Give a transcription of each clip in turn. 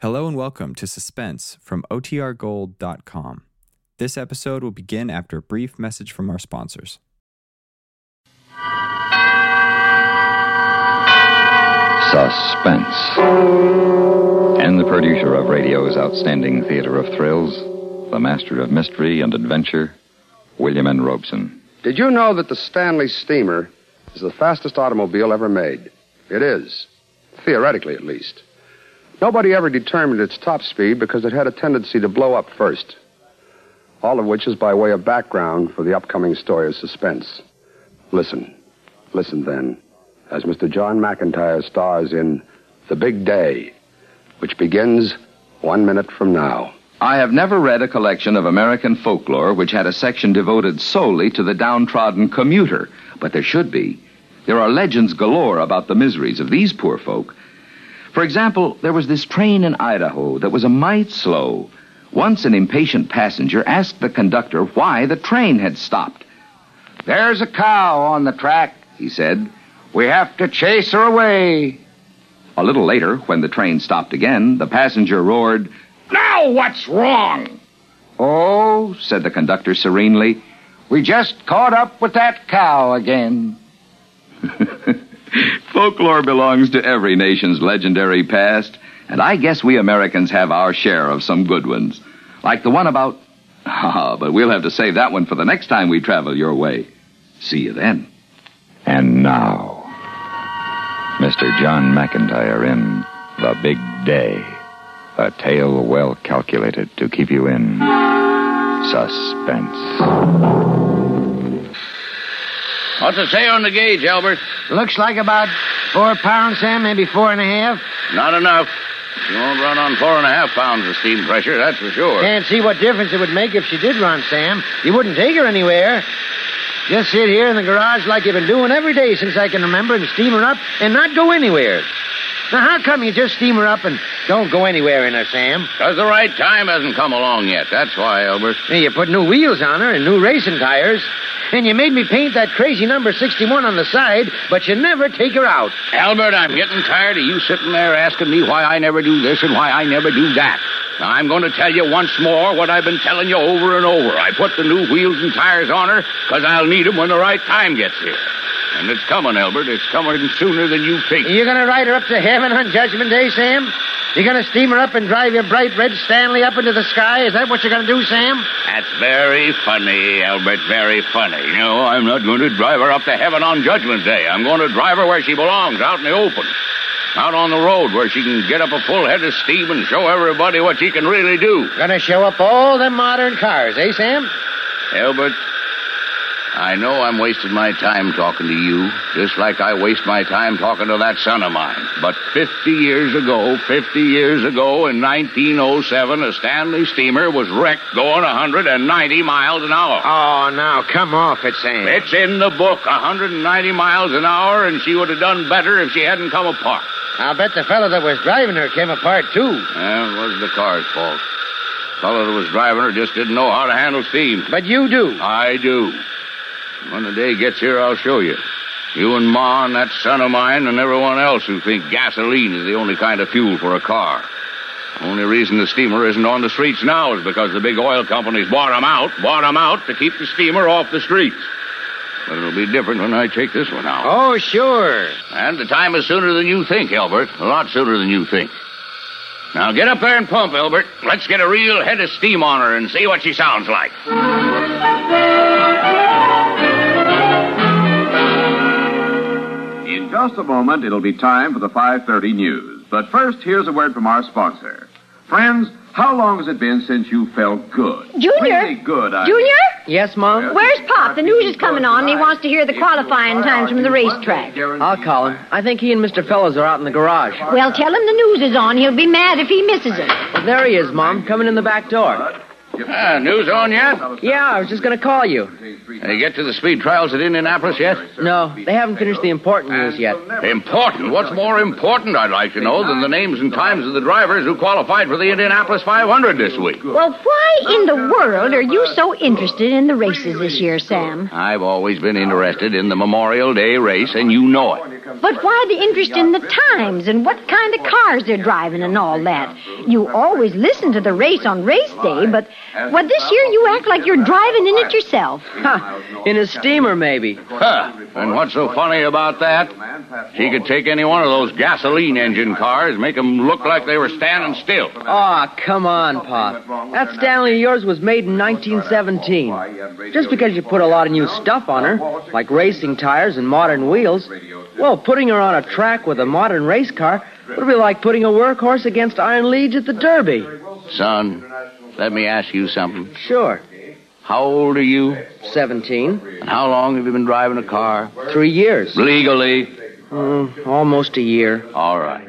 Hello and welcome to Suspense from OTRGold.com. This episode will begin after a brief message from our sponsors. Suspense. And the producer of radio's outstanding theater of thrills, the master of mystery and adventure, William N. Robson. Did you know that the Stanley Steamer is the fastest automobile ever made? It is. Theoretically, at least. Nobody ever determined its top speed because it had a tendency to blow up first. All of which is by way of background for the upcoming story of suspense. Listen. Listen then, as Mr. John McIntire stars in The Big Day, which begins one minute from now. I have never read a collection of American folklore which had a section devoted solely to the downtrodden commuter, but there should be. There are legends galore about the miseries of these poor folk. For example, there was this train in Idaho that was a mite slow. Once an impatient passenger asked the conductor why the train had stopped. There's a cow on the track, he said. We have to chase her away. A little later, when the train stopped again, the passenger roared, Now what's wrong? Oh, said the conductor serenely, we just caught up with that cow again. Folklore belongs to every nation's legendary past, and I guess we Americans have our share of some good ones. Like the one about. Ah, but we'll have to save that one for the next time we travel your way. See you then. And now, Mr. John McIntire in The Big Day. A tale well calculated to keep you in suspense. What's it say on the gauge, Albert? Looks like about four pounds, Sam, maybe four and a half. Not enough. She won't run on four and a half pounds of steam pressure, that's for sure. Can't see what difference it would make if she did run, Sam. You wouldn't take her anywhere. Just sit here in the garage like you've been doing every day since I can remember and steam her up and not go anywhere. Now, how come you just steam her up and don't go anywhere in her, Sam? Because the right time hasn't come along yet. That's why, Albert. Hey, you put new wheels on her and new racing tires. And you made me paint that crazy number 61 on the side, but you never take her out. Albert, I'm getting tired of you sitting there asking me why I never do this and why I never do that. Now, I'm going to tell you once more what I've been telling you over and over. I put the new wheels and tires on her because I'll need 'em when the right time gets here. And it's coming, Albert. It's coming sooner than you think. You're gonna ride her up to heaven on Judgment Day, Sam? You're gonna steam her up and drive your bright red Stanley up into the sky? Is that what you're gonna do, Sam? That's very funny, Albert. Very funny. No, I'm not going to drive her up to heaven on Judgment Day. I'm going to drive her where she belongs, out in the open. Out on the road where she can get up a full head of steam and show everybody what she can really do. Gonna show up all them modern cars, eh, Sam? Albert, I know I'm wasting my time talking to you, just like I waste my time talking to that son of mine. But 50 years ago, 50 years ago, in 1907, a Stanley steamer was wrecked going 190 miles an hour. Oh, now, come off it, Sam. It's in the book, 190 miles an hour, and she would have done better if she hadn't come apart. I'll bet the fellow that was driving her came apart, too. Well, it was the car's fault. The fellow that was driving her just didn't know how to handle steam. But you do. I do. When the day gets here, I'll show you. You and Ma and that son of mine and everyone else who think gasoline is the only kind of fuel for a car. The only reason the steamer isn't on the streets now is because the big oil companies bought 'em out, bought 'em out to keep the steamer off the streets. But it'll be different when I take this one out. Oh, sure. And the time is sooner than you think, Albert. A lot sooner than you think. Now get up there and pump, Albert. Let's get a real head of steam on her and see what she sounds like. Just a moment, it'll be time for the 5:30 news. But first, here's a word from our sponsor. Friends, how long has it been since you felt good? Junior? Really good. I Junior? Yes, Mom? Where's Pop? The news is coming on, and he wants to hear the qualifying times from the racetrack. I'll call him. I think he and Mr. Fellows are out in the garage. Well, tell him the news is on. He'll be mad if he misses it. Well, there he is, Mom, coming in the back door. Ah, news on yet? Yeah, I was just going to call you. Did you get to the speed trials at Indianapolis yet? No, they haven't finished the important news yet. Important? What's more important, I'd like to know, than the names and times of the drivers who qualified for the Indianapolis 500 this week? Well, why in the world are you so interested in the races this year, Sam? I've always been interested in the Memorial Day race, and you know it. But why the interest in the times and what kind of cars they're driving and all that? You always listen to the race on race day, but well, this year you act like you're driving in it yourself. Ha! In a steamer, maybe. Huh. And what's so funny about that? She could take any one of those gasoline engine cars, make them look like they were standing still. Aw, come on, Pop. That Stanley of yours was made in 1917. Just because you put a lot of new stuff on her, like racing tires and modern wheels, well, putting her on a track with a modern race car would be like putting a workhorse against Iron Liege at the Derby. Son, let me ask you something. Sure. How old are you? 17. And how long have you been driving a car? Three years. Legally. Mm, almost a year. All right.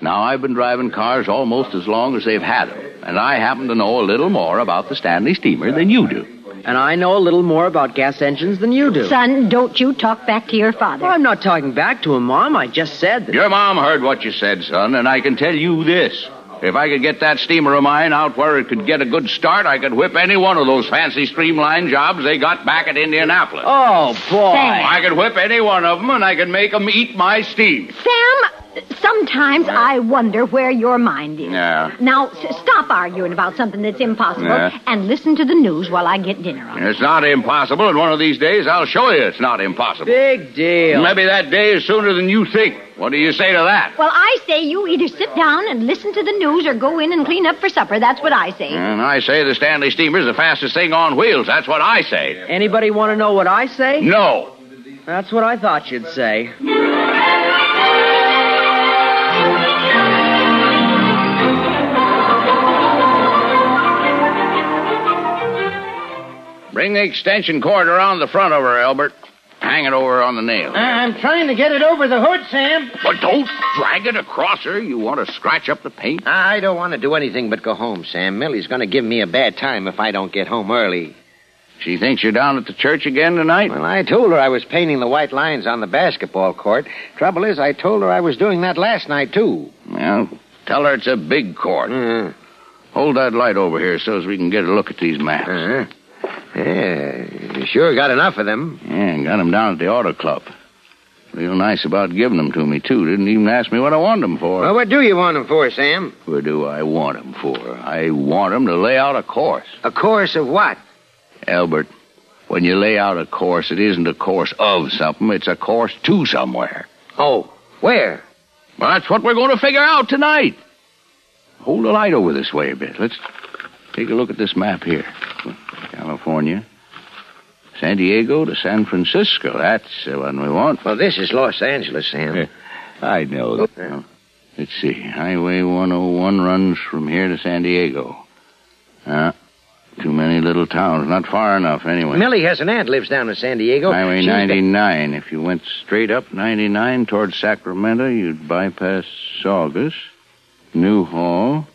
Now, I've been driving cars almost as long as they've had them, and I happen to know a little more about the Stanley steamer than you do. And I know a little more about gas engines than you do. Son, don't you talk back to your father. Well, I'm not talking back to him, Mom. I just said that. Your mom heard what you said, son, and I can tell you this. If I could get that steamer of mine out where it could get a good start, I could whip any one of those fancy streamline jobs they got back at Indianapolis. Oh, boy. Sam. I could whip any one of them, and I could make them eat my steam. Sam, sometimes I wonder where your mind is. Yeah. Now, s- stop arguing about something that's impossible Yeah. and listen to the news while I get dinner on. It's not impossible, and one of these days I'll show you it's not impossible. Big deal. Maybe that day is sooner than you think. What do you say to that? Well, I say you either sit down and listen to the news or go in and clean up for supper. That's what I say. And I say the Stanley steamer's the fastest thing on wheels. That's what I say. Anybody want to know what I say? No. That's what I thought you'd say. Bring the extension cord around the front of her, Albert. Hang it over on the nail. I'm trying to get it over the hood, Sam. But don't drag it across her. You want to scratch up the paint? I don't want to do anything but go home, Sam. Millie's going to give me a bad time if I don't get home early. She thinks you're down at the church again tonight? Well, I told her I was painting the white lines on the basketball court. Trouble is, I told her I was doing that last night, too. Well, tell her it's a big court. Uh, Hold that light over here so as we can get a look at these maps. uh, yeah, you sure got enough of them. Yeah, got 'em down at the auto club. Real nice about giving them to me, too. Didn't even ask me what I wanted 'em for. Well, what do you want them for, Sam? What do I want 'em for? I want 'em to lay out a course. A course of what? Albert, when you lay out a course, it isn't a course of something, it's a course to somewhere. Oh, where? Well, that's what we're going to figure out tonight. Hold the light over this way a bit. Let's take a look at this map here. California. San Diego to San Francisco. That's the one we want. Well, this is Los Angeles, Sam. Yeah. I know. that. Let's see. Highway 101 runs from here to San Diego. Uh, too many little towns. Not far enough, anyway. Millie has an aunt lives down in San Diego. Highway She's been- 99. If you went straight up 99 towards Sacramento, you'd bypass Saugus, Newhall,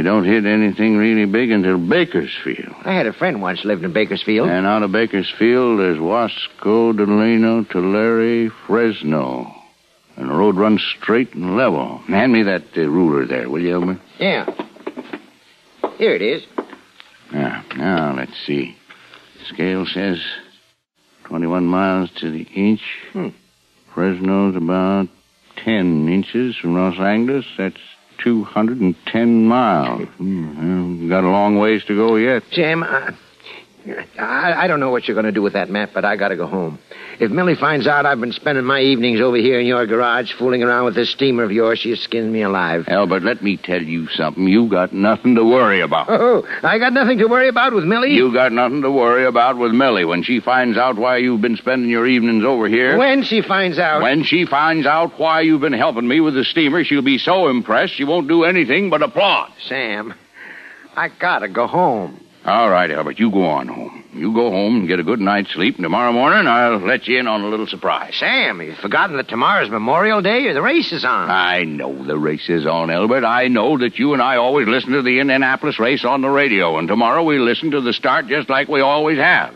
you don't hit anything really big until Bakersfield. I had a friend once lived in Bakersfield. And out of Bakersfield, there's Wasco, Delano, Tulare, Fresno. And the road runs straight and level. Hand me that uh, ruler there, will you, Elmer? Yeah. Here it is. Yeah. Now, let's see. Scale says 21 miles to the inch. Hmm. Fresno's about 10 inches from Los Angeles. That's 210 miles. Hmm, got a long ways to go yet. Sam, I, I, I don't know what you're going to do with that map, but I got to go home. If Millie finds out I've been spending my evenings over here in your garage fooling around with this steamer of yours, she'll skin me alive. Albert, let me tell you something. You got nothing to worry about. Oh, I got nothing to worry about with Millie. You got nothing to worry about with Millie when she finds out why you've been spending your evenings over here. When she finds out. When she finds out why you've been helping me with the steamer, she'll be so impressed she won't do anything but applaud. Sam, I gotta go home. All right, Albert, you go on home. You go home and get a good night's sleep, and tomorrow morning I'll let you in on a little surprise. Sam, you've forgotten that tomorrow's Memorial Day or the race is on. I know the race is on, Elbert. I know that you and I always listen to the Indianapolis race on the radio, and tomorrow we listen to the start just like we always have.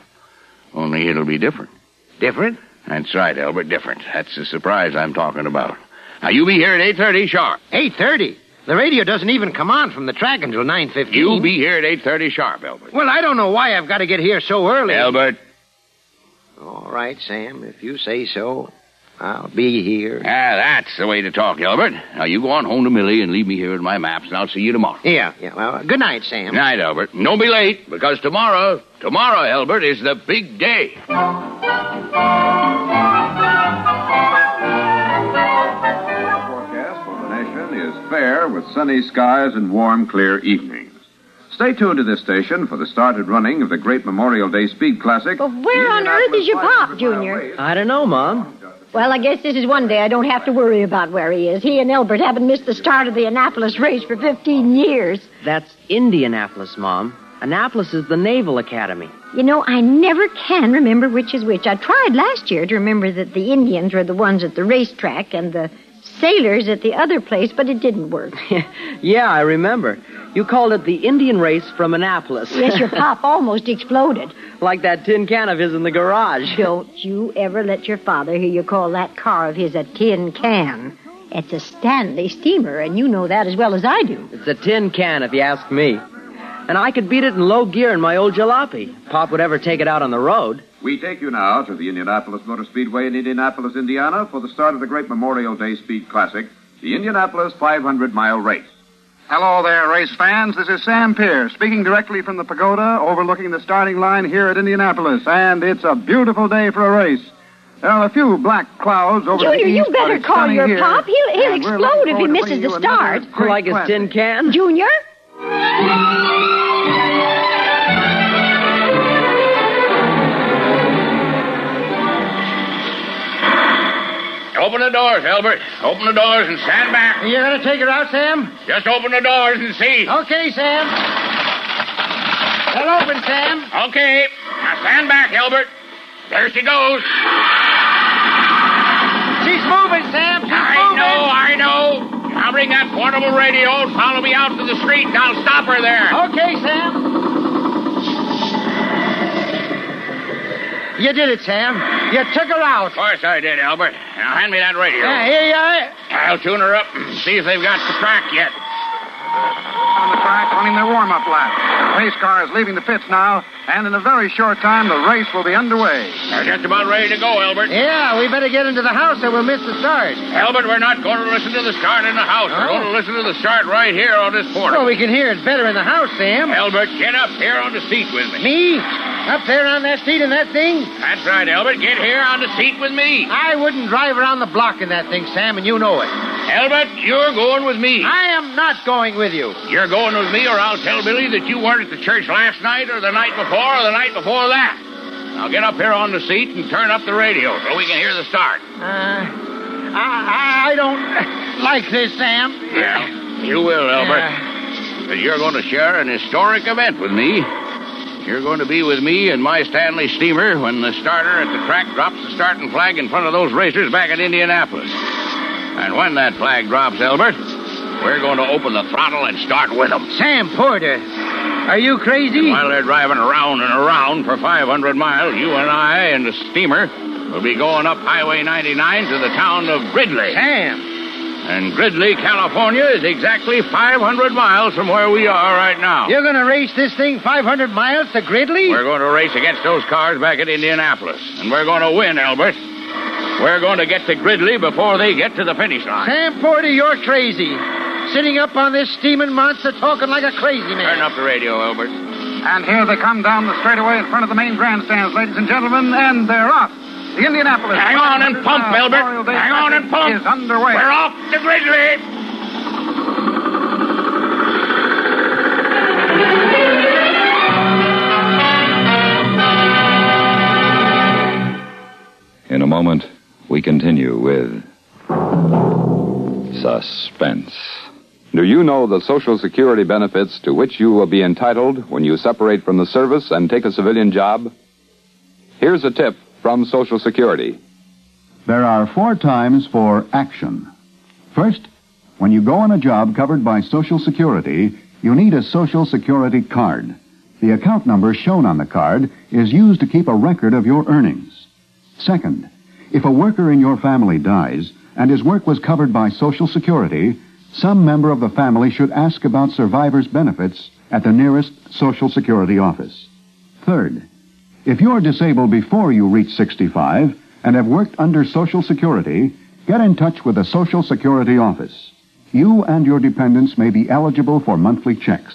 Only it'll be different. Different? That's right, Elbert, different. That's the surprise I'm talking about. Now, you be here at 8.30 sharp. 8.30? The radio doesn't even come on from the track until 9.15. You'll be here at 8.30 sharp, Elbert. Well, I don't know why I've got to get here so early. Elbert. All right, Sam, if you say so, I'll be here. Ah, that's the way to talk, Elbert. Now, you go on home to Millie and leave me here with my maps, and I'll see you tomorrow. Yeah, yeah. Well, good night, Sam. Good night, Elbert. And don't be late, because tomorrow, tomorrow, Elbert, is the big day. Fair with sunny skies and warm, clear evenings. Stay tuned to this station for the started running of the great Memorial Day Speed Classic. But where on earth is your pop, Junior? I don't know, Mom. Well, I guess this is one day I don't have to worry about where he is. He and Elbert haven't missed the start of the Annapolis race for 15 years. That's Indianapolis, Mom. Annapolis is the Naval Academy. You know, I never can remember which is which. I tried last year to remember that the Indians were the ones at the racetrack and the sailors at the other place, but it didn't work. yeah, I remember. You called it the Indian race from Annapolis. yes, your pop almost exploded. like that tin can of his in the garage. Don't you ever let your father hear you call that car of his a tin can. It's a Stanley steamer, and you know that as well as I do. It's a tin can, if you ask me. And I could beat it in low gear in my old jalopy. Pop would ever take it out on the road. We take you now to the Indianapolis Motor Speedway in Indianapolis, Indiana, for the start of the great Memorial Day Speed Classic, the Indianapolis 500 mile race. Hello there, race fans. This is Sam Pierce speaking directly from the pagoda overlooking the starting line here at Indianapolis, and it's a beautiful day for a race. There are a few black clouds over the. Junior, the you east, but better call your here, pop. He'll, he'll explode if he misses the start. like his classic. tin can. Junior? Open the doors, Elbert. Open the doors and stand back. You gonna take her out, Sam? Just open the doors and see. Okay, Sam. They'll open, Sam. Okay. Now stand back, Elbert. There she goes. She's moving, Sam. She's I moving. know, I That portable radio and follow me out to the street, and I'll stop her there. Okay, Sam. You did it, Sam. You took her out. Of course I did, Albert. Now hand me that radio. Yeah, here you are. I'll tune her up and see if they've got the track yet. On the track, running their warm-up lap. The race car is leaving the pits now, and in a very short time, the race will be underway. They're just about ready to go, Albert. Yeah, we better get into the house or we'll miss the start. Albert, we're not going to listen to the start in the house. We're Oh. going to listen to the start right here on this portal. Well, we can hear it better in the house, Sam. Albert, get up here on the seat with me. Me? Up there on that seat in that thing? That's right, Albert. Get here on the seat with me. I wouldn't drive around the block in that thing, Sam, and you know it. Albert, you're going with me. I am not going with you. You're going with me, or I'll tell Billy that you weren't at the church last night, or the night before, or the night before that. Now get up here on the seat and turn up the radio so we can hear the start. Uh, I, I don't like this, Sam. Yeah, you will, Albert. But you're going to share an historic event with me. You're going to be with me in my Stanley steamer when the starter at the track drops the starting flag in front of those racers back at Indianapolis. And when that flag drops, Albert, we're going to open the throttle and start with them. Sam Porter, are you crazy? While they're driving around and around for 500 miles, you and I and the steamer will be going up Highway 99 to the town of Gridley. Sam. And Gridley, California is exactly 500 miles from where we are right now. You're going to race this thing 500 miles to Gridley? We're going to race against those cars back at Indianapolis. And we're going to win, Albert. We're going to get to Gridley before they get to the finish line. Sam Porter, you're crazy. Sitting up on this steaming monster talking like a crazy man. Turn up the radio, Albert. And here they come down the straightaway in front of the main grandstands, ladies and gentlemen, and they're off. The Indianapolis. Hang on and pump, uh, Albert. Hang on and pump. Is underway. We're off to Gridley. In a moment, we continue with Suspense. Do you know the Social Security benefits to which you will be entitled when you separate from the service and take a civilian job? Here's a tip from Social Security. There are four times for action. First, when you go on a job covered by Social Security, you need a Social Security card. The account number shown on the card is used to keep a record of your earnings. Second, if a worker in your family dies and his work was covered by Social Security, some member of the family should ask about survivor's benefits at the nearest Social Security office. Third, if you're disabled before you reach 65 and have worked under Social Security, get in touch with the Social Security office. You and your dependents may be eligible for monthly checks.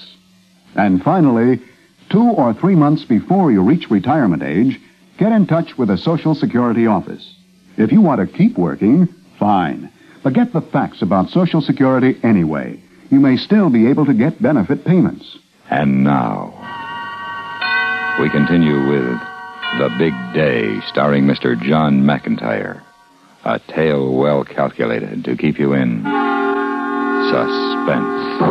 And finally, two or three months before you reach retirement age, get in touch with the Social Security office. If you want to keep working, fine. But get the facts about Social Security anyway. You may still be able to get benefit payments. And now, we continue with The Big Day, starring Mr. John McIntire. A tale well calculated to keep you in suspense.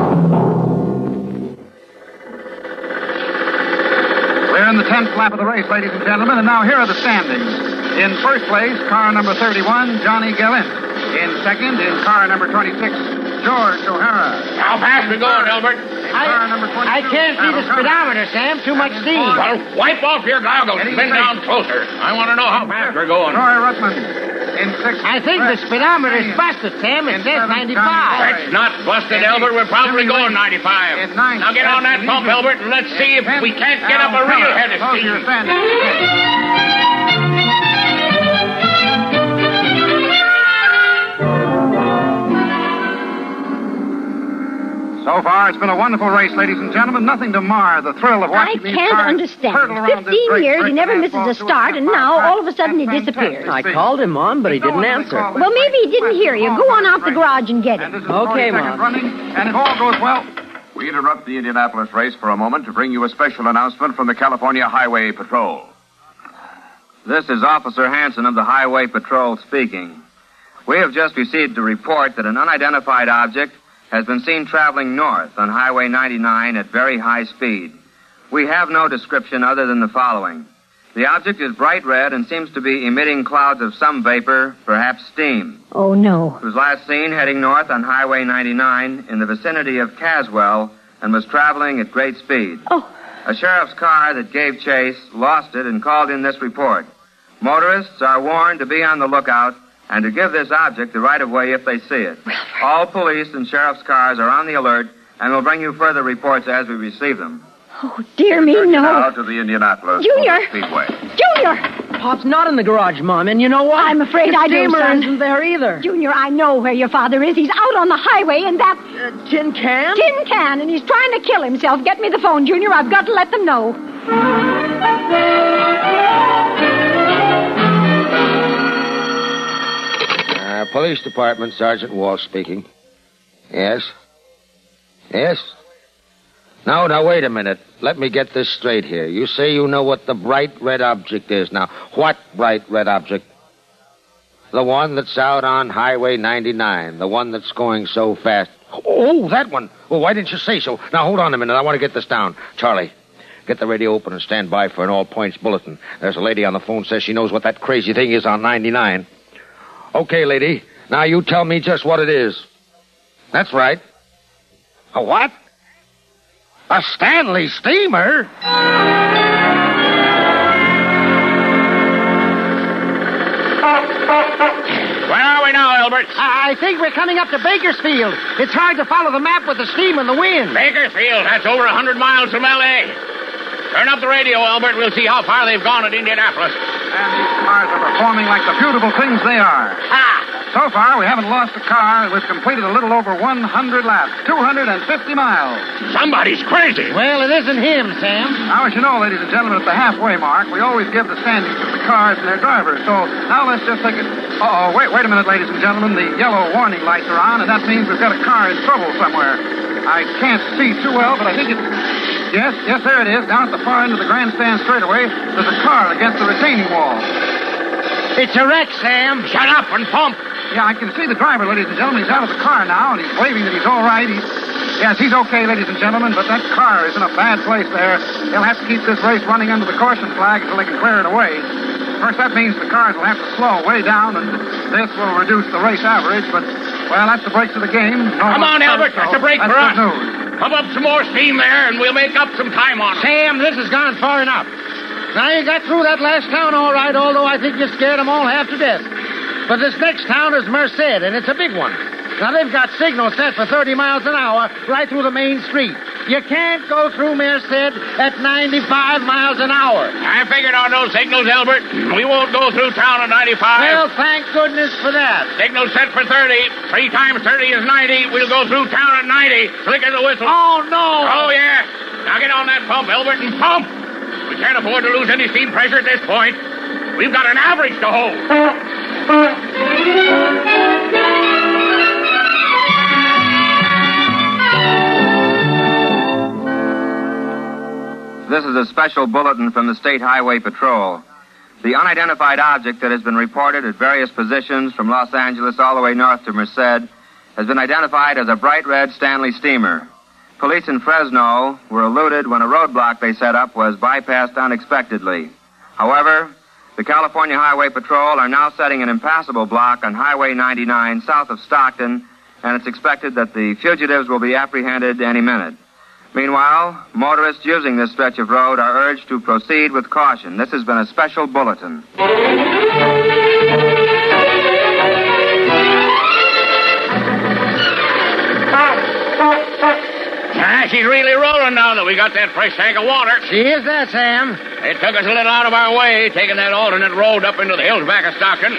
We're in the tenth lap of the race, ladies and gentlemen, and now here are the standings. In first place, car number 31, Johnny Gellin. In second, in car number 26, George O'Hara. How fast we going, Albert? I, I can't see the speedometer, Sam. Too much steam. Well, wipe off your goggles and bend down closer. I want to know how fast we're going. Roy Ruttman. In sixth. I think the speedometer is busted, Sam. It says 95. That's not busted, Albert. We're probably going 95. Now get on that pump, Albert, and let's see if we can't get up a real head of steam. So far, it's been a wonderful race, ladies and gentlemen. Nothing to mar the thrill of I watching these can't cars understand. hurtle around this Fifteen great years, he never misses a start, and now all of a sudden he disappears. I called him, Mom, but he didn't answer. Well, maybe he didn't hear you. Go on out the garage and get him. Okay, Mom. Running, and if all goes well, We interrupt the Indianapolis race for a moment to bring you a special announcement from the California Highway Patrol. This is Officer Hanson of the Highway Patrol speaking. We have just received a report that an unidentified object has been seen traveling north on Highway 99 at very high speed. We have no description other than the following. The object is bright red and seems to be emitting clouds of some vapor, perhaps steam. Oh, no. It was last seen heading north on Highway 99 in the vicinity of Caswell and was traveling at great speed. Oh. A sheriff's car that gave chase lost it and called in this report. Motorists are warned to be on the lookout and to give this object the right of way if they see it. All police and sheriff's cars are on the alert and will bring you further reports as we receive them. Oh, dear me, Now no. to the Indianapolis Junior! Speedway. Junior! Pop's not in the garage, Mom, and you know what? I'm afraid the I do, steamer son. isn't there either. Junior, I know where your father is. He's out on the highway in that Uh, tin can? tin can, and he's trying to kill himself. Get me the phone, Junior. I've got to let them know. Police department, Sergeant Walsh speaking. Yes? Yes? No, now, wait a minute. Let me get this straight here. You say you know what the bright red object is. Now, what bright red object? The one that's out on Highway 99. The one that's going so fast. Oh, that one. Well, why didn't you say so? Now, hold on a minute. I want to get this down. Charlie, get the radio open and stand by for an all points bulletin. There's a lady on the phone says she knows what that crazy thing is on 99. Okay, lady. Now you tell me just what it is. That's right. A what? A Stanley steamer? Where are we now, Albert? I, I think we're coming up to Bakersfield. It's hard to follow the map with the steam and the wind. Bakersfield. That's over a 100 miles from L.A. Turn up the radio, Albert. We'll see how far they've gone at Indianapolis. And these cars are performing like the beautiful things they are. Ha! So far, we haven't lost a car. We've completed a little over 100 laps, 250 miles. Somebody's crazy. Well, it isn't him, Sam. Now, as you know, ladies and gentlemen, at the halfway mark, we always give the standings to the cars and their drivers. So now let's just take it. Uh oh, wait, wait a minute, ladies and gentlemen. The yellow warning lights are on, and that means we've got a car in trouble somewhere. I can't see too well, but I think it's. Yes, yes, there it is. Down at the far end of the grandstand straightaway, there's a car against the retaining wall. It's a wreck, Sam. Shut up and pump. Yeah, I can see the driver, ladies and gentlemen. He's out of the car now, and he's waving that he's all right. He's, Yes, he's okay, ladies and gentlemen, but that car is in a bad place there. They'll have to keep this race running under the caution flag until they can clear it away. Of course, that means the cars will have to slow way down, and this will reduce the race average, but, well, that's the breaks of the game. No Come on, Albert. so That's a break that's for us. news. Pump up some more steam there, and we'll make up some time on it. Sam, this has gone far enough. Now, you got through that last town all right, although I think you scared them all half to death. But this next town is Merced, and it's a big one. Now, they've got signals set for 30 miles an hour right through the main street. You can't go through Merced at 95 miles an hour. I figured on those signals, Albert. We won't go through town at 95. Well, thank goodness for that. Signal set for 30. Three times 30 is 90. We'll go through town at 90. Flick of the whistle. Oh, no. Oh, yeah. Now get on that pump, Albert, and pump. We can't afford to lose any steam pressure at this point. We've got an average to hold. This is a special bulletin from the State Highway Patrol. The unidentified object that has been reported at various positions from Los Angeles all the way north to Merced has been identified as a bright red Stanley steamer. Police in Fresno were eluded when a roadblock they set up was bypassed unexpectedly. However, the California Highway Patrol are now setting an impassable block on Highway 99 south of Stockton, and it's expected that the fugitives will be apprehended any minute. Meanwhile, motorists using this stretch of road are urged to proceed with caution. This has been a special bulletin. Ah, she's really rolling now that we got that fresh tank of water. She is that, Sam. It took us a little out of our way, taking that alternate road up into the hills back of Stockton.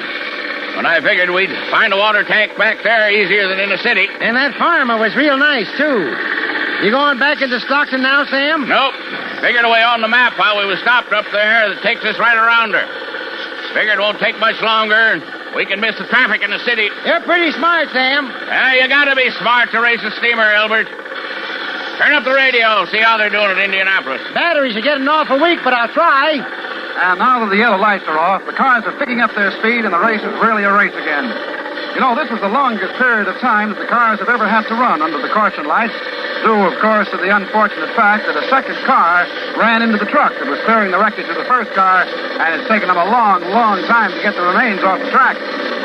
But I figured we'd find a water tank back there easier than in the city. And that farmer was real nice, too. You going back into Stockton now, Sam? Nope. Figured away on the map while we was stopped up there that takes us right around her. Figured it won't take much longer, and we can miss the traffic in the city. You're pretty smart, Sam. Yeah, you gotta be smart to race a steamer, Albert. Turn up the radio, see how they're doing at Indianapolis. Batteries are getting awful weak, but I'll try. And now that the yellow lights are off, the cars are picking up their speed, and the race is really a race again. You know, this was the longest period of time that the cars have ever had to run under the caution lights, due, of course, to the unfortunate fact that a second car ran into the truck that was clearing the wreckage of the first car, and it's taken them a long, long time to get the remains off the track.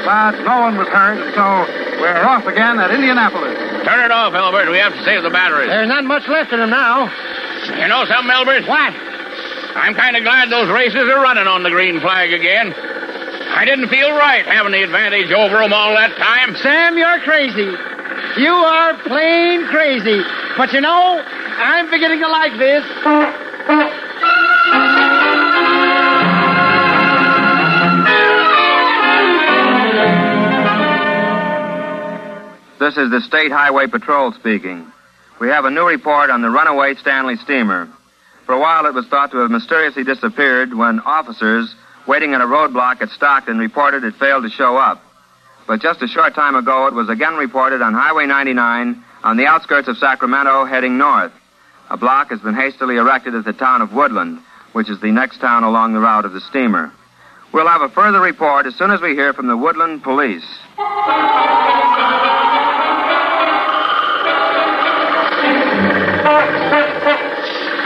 But no one was hurt, and so we're off again at Indianapolis. Turn it off, Albert. We have to save the batteries. There's not much left in them now. You know something, Albert? What? I'm kind of glad those races are running on the green flag again. I didn't feel right having the advantage over them all that time. Sam, you're crazy. You are plain crazy. But you know, I'm beginning to like this. This is the State Highway Patrol speaking. We have a new report on the runaway Stanley steamer. For a while, it was thought to have mysteriously disappeared when officers waiting at a roadblock at Stockton reported it failed to show up. But just a short time ago, it was again reported on Highway 99 on the outskirts of Sacramento heading north. A block has been hastily erected at the town of Woodland, which is the next town along the route of the steamer. We'll have a further report as soon as we hear from the Woodland police.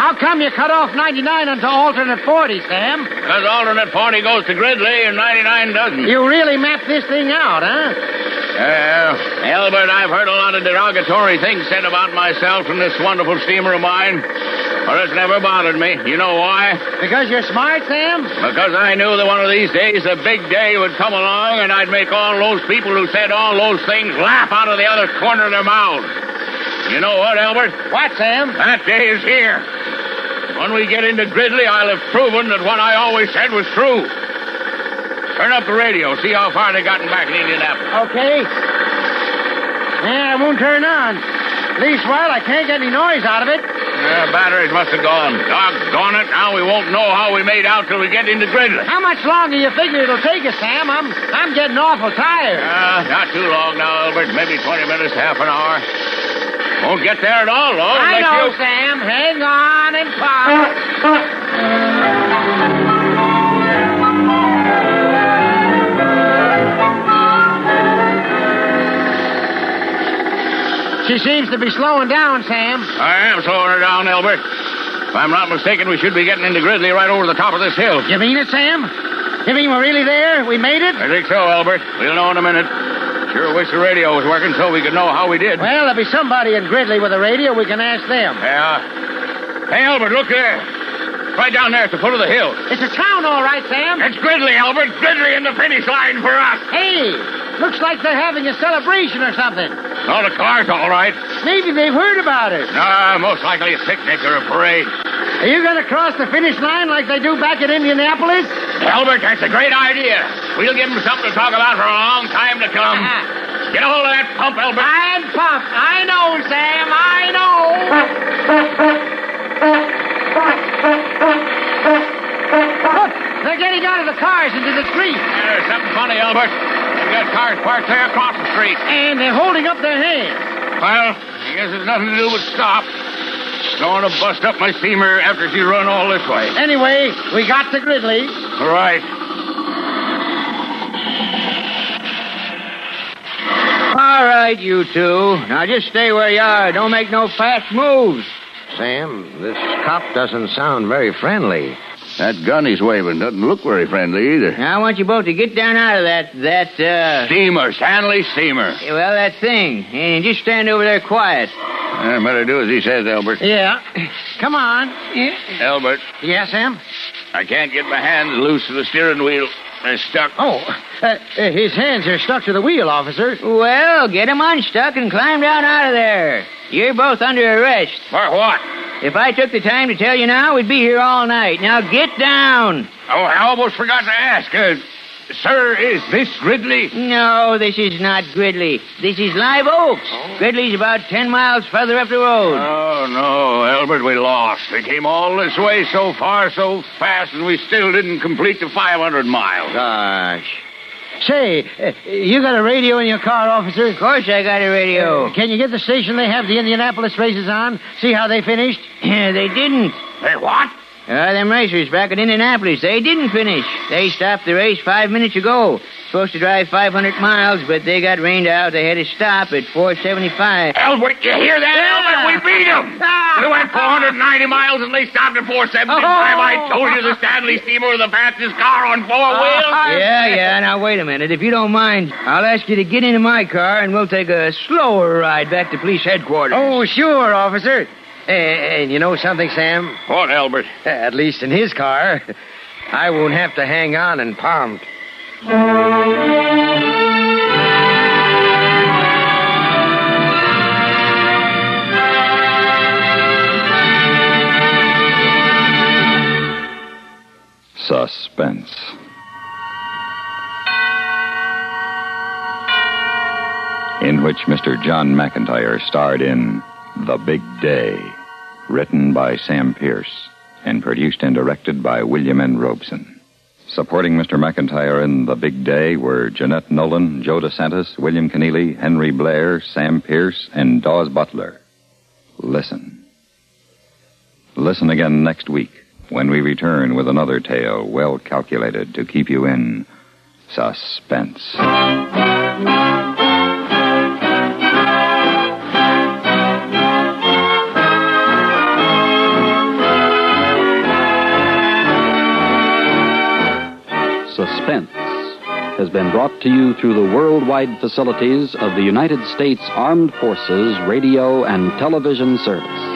How come you cut off 99 onto alternate 40, Sam? Because alternate 40 goes to Gridley and 99 doesn't. You really mapped this thing out, huh? Yeah, Albert, I've heard a lot of derogatory things said about myself and this wonderful steamer of mine. But it's never bothered me. You know why? Because you're smart, Sam? Because I knew that one of these days a big day would come along and I'd make all those people who said all those things laugh out of the other corner of their mouths. You know what, Albert? What, Sam? That day is here. When we get into Gridley, I'll have proven that what I always said was true. Turn up the radio, see how far they've gotten back in Indianapolis. Okay. Yeah, it won't turn on. Least while I can't get any noise out of it. Yeah, batteries must have gone. Doggone it. Now we won't know how we made out till we get into Gridley. How much longer you figure it'll take us, Sam? I'm I'm getting awful tired. Uh, not too long now, Albert. Maybe 20 minutes, half an hour. Won't get there at all, though. I know, you... Sam. Hang on and pop. She seems to be slowing down, Sam. I am slowing her down, Elbert. If I'm not mistaken, we should be getting into Gridley right over the top of this hill. You mean it, Sam? You mean we're really there? We made it? I think so, Albert. We'll know in a minute. Sure wish the radio was working so we could know how we did. Well, there'll be somebody in Gridley with a radio. We can ask them. Yeah. Hey, Albert, look there. Right down there at the foot of the hill. It's a town, all right, Sam. It's Gridley, Albert. Gridley in the finish line for us. Hey, looks like they're having a celebration or something. No, the car's all right. Maybe they've heard about it. Nah, most likely a picnic or a parade. Are you going to cross the finish line like they do back at Indianapolis? Albert, that's a great idea. We'll give them something to talk about for a long time to come. Uh-huh. Get a hold of that pump, Albert. I'm pumped. I know, Sam. I know. Look, they're getting out of the cars into the street. There's something funny, Albert. They've got cars parked there across the street. And they're holding up their hands. Well, I guess there's nothing to do but stop. Don't want to bust up my steamer after she run all this way. Anyway, we got to Gridley. All right. All right, you two. Now just stay where you are. Don't make no fast moves. Sam, this cop doesn't sound very friendly. That gun he's waving doesn't look very friendly either. Now, I want you both to get down out of that, that, uh... Steamer, Stanley steamer. Well, that thing. And just stand over there quiet. I better do as he says, Albert. Yeah. Come on. Yeah. Albert, Yeah, Sam? I can't get my hands loose of the steering wheel. They're stuck. Oh, uh, uh, his hands are stuck to the wheel, officer. Well, get 'em unstuck and climb down out of there. You're both under arrest. For what? If I took the time to tell you now, we'd be here all night. Now get down. Oh, I almost forgot to ask. Uh, sir, is this Gridley? No, this is not Gridley. This is Live Oaks. Gridley's about ten miles further up the road. Oh, no, Albert, we lost. We came all this way so far, so fast, and we still didn't complete the 500 miles. Gosh. Say, uh, you got a radio in your car, officer? Of course I got a radio. Uh, can you get the station they have the Indianapolis races on? See how they finished? they didn't. Hey, what? Uh, them racers back at Indianapolis, they didn't finish. They stopped the race five minutes ago. Supposed to drive 500 miles, but they got rained out. They had to stop at 475. Albert, you hear that, Albert? We beat them. We went 490 miles and they stopped at 475. I told you the Stanley steamer was the fastest car on four wheels. Yeah, yeah. Now, wait a minute. If you don't mind, I'll ask you to get into my car and we'll take a slower ride back to police headquarters. Oh, sure, officer. And you know something, Sam? What, Albert? Eh, at least in his car. I won't have to hang on and pump. Suspense. In which Mr. John McIntire starred in The Big Day, written by Sam Pierce and produced and directed by William N. Robson. Supporting Mr. McIntire in The Big Day were Jeanette Nolan, Joe DeSantis, William Keneally, Henry Blair, Sam Pierce, and Daws Butler. Listen. Listen again next week when we return with another tale well calculated to keep you in suspense. Has been brought to you through the worldwide facilities of the United States Armed Forces Radio and Television Service.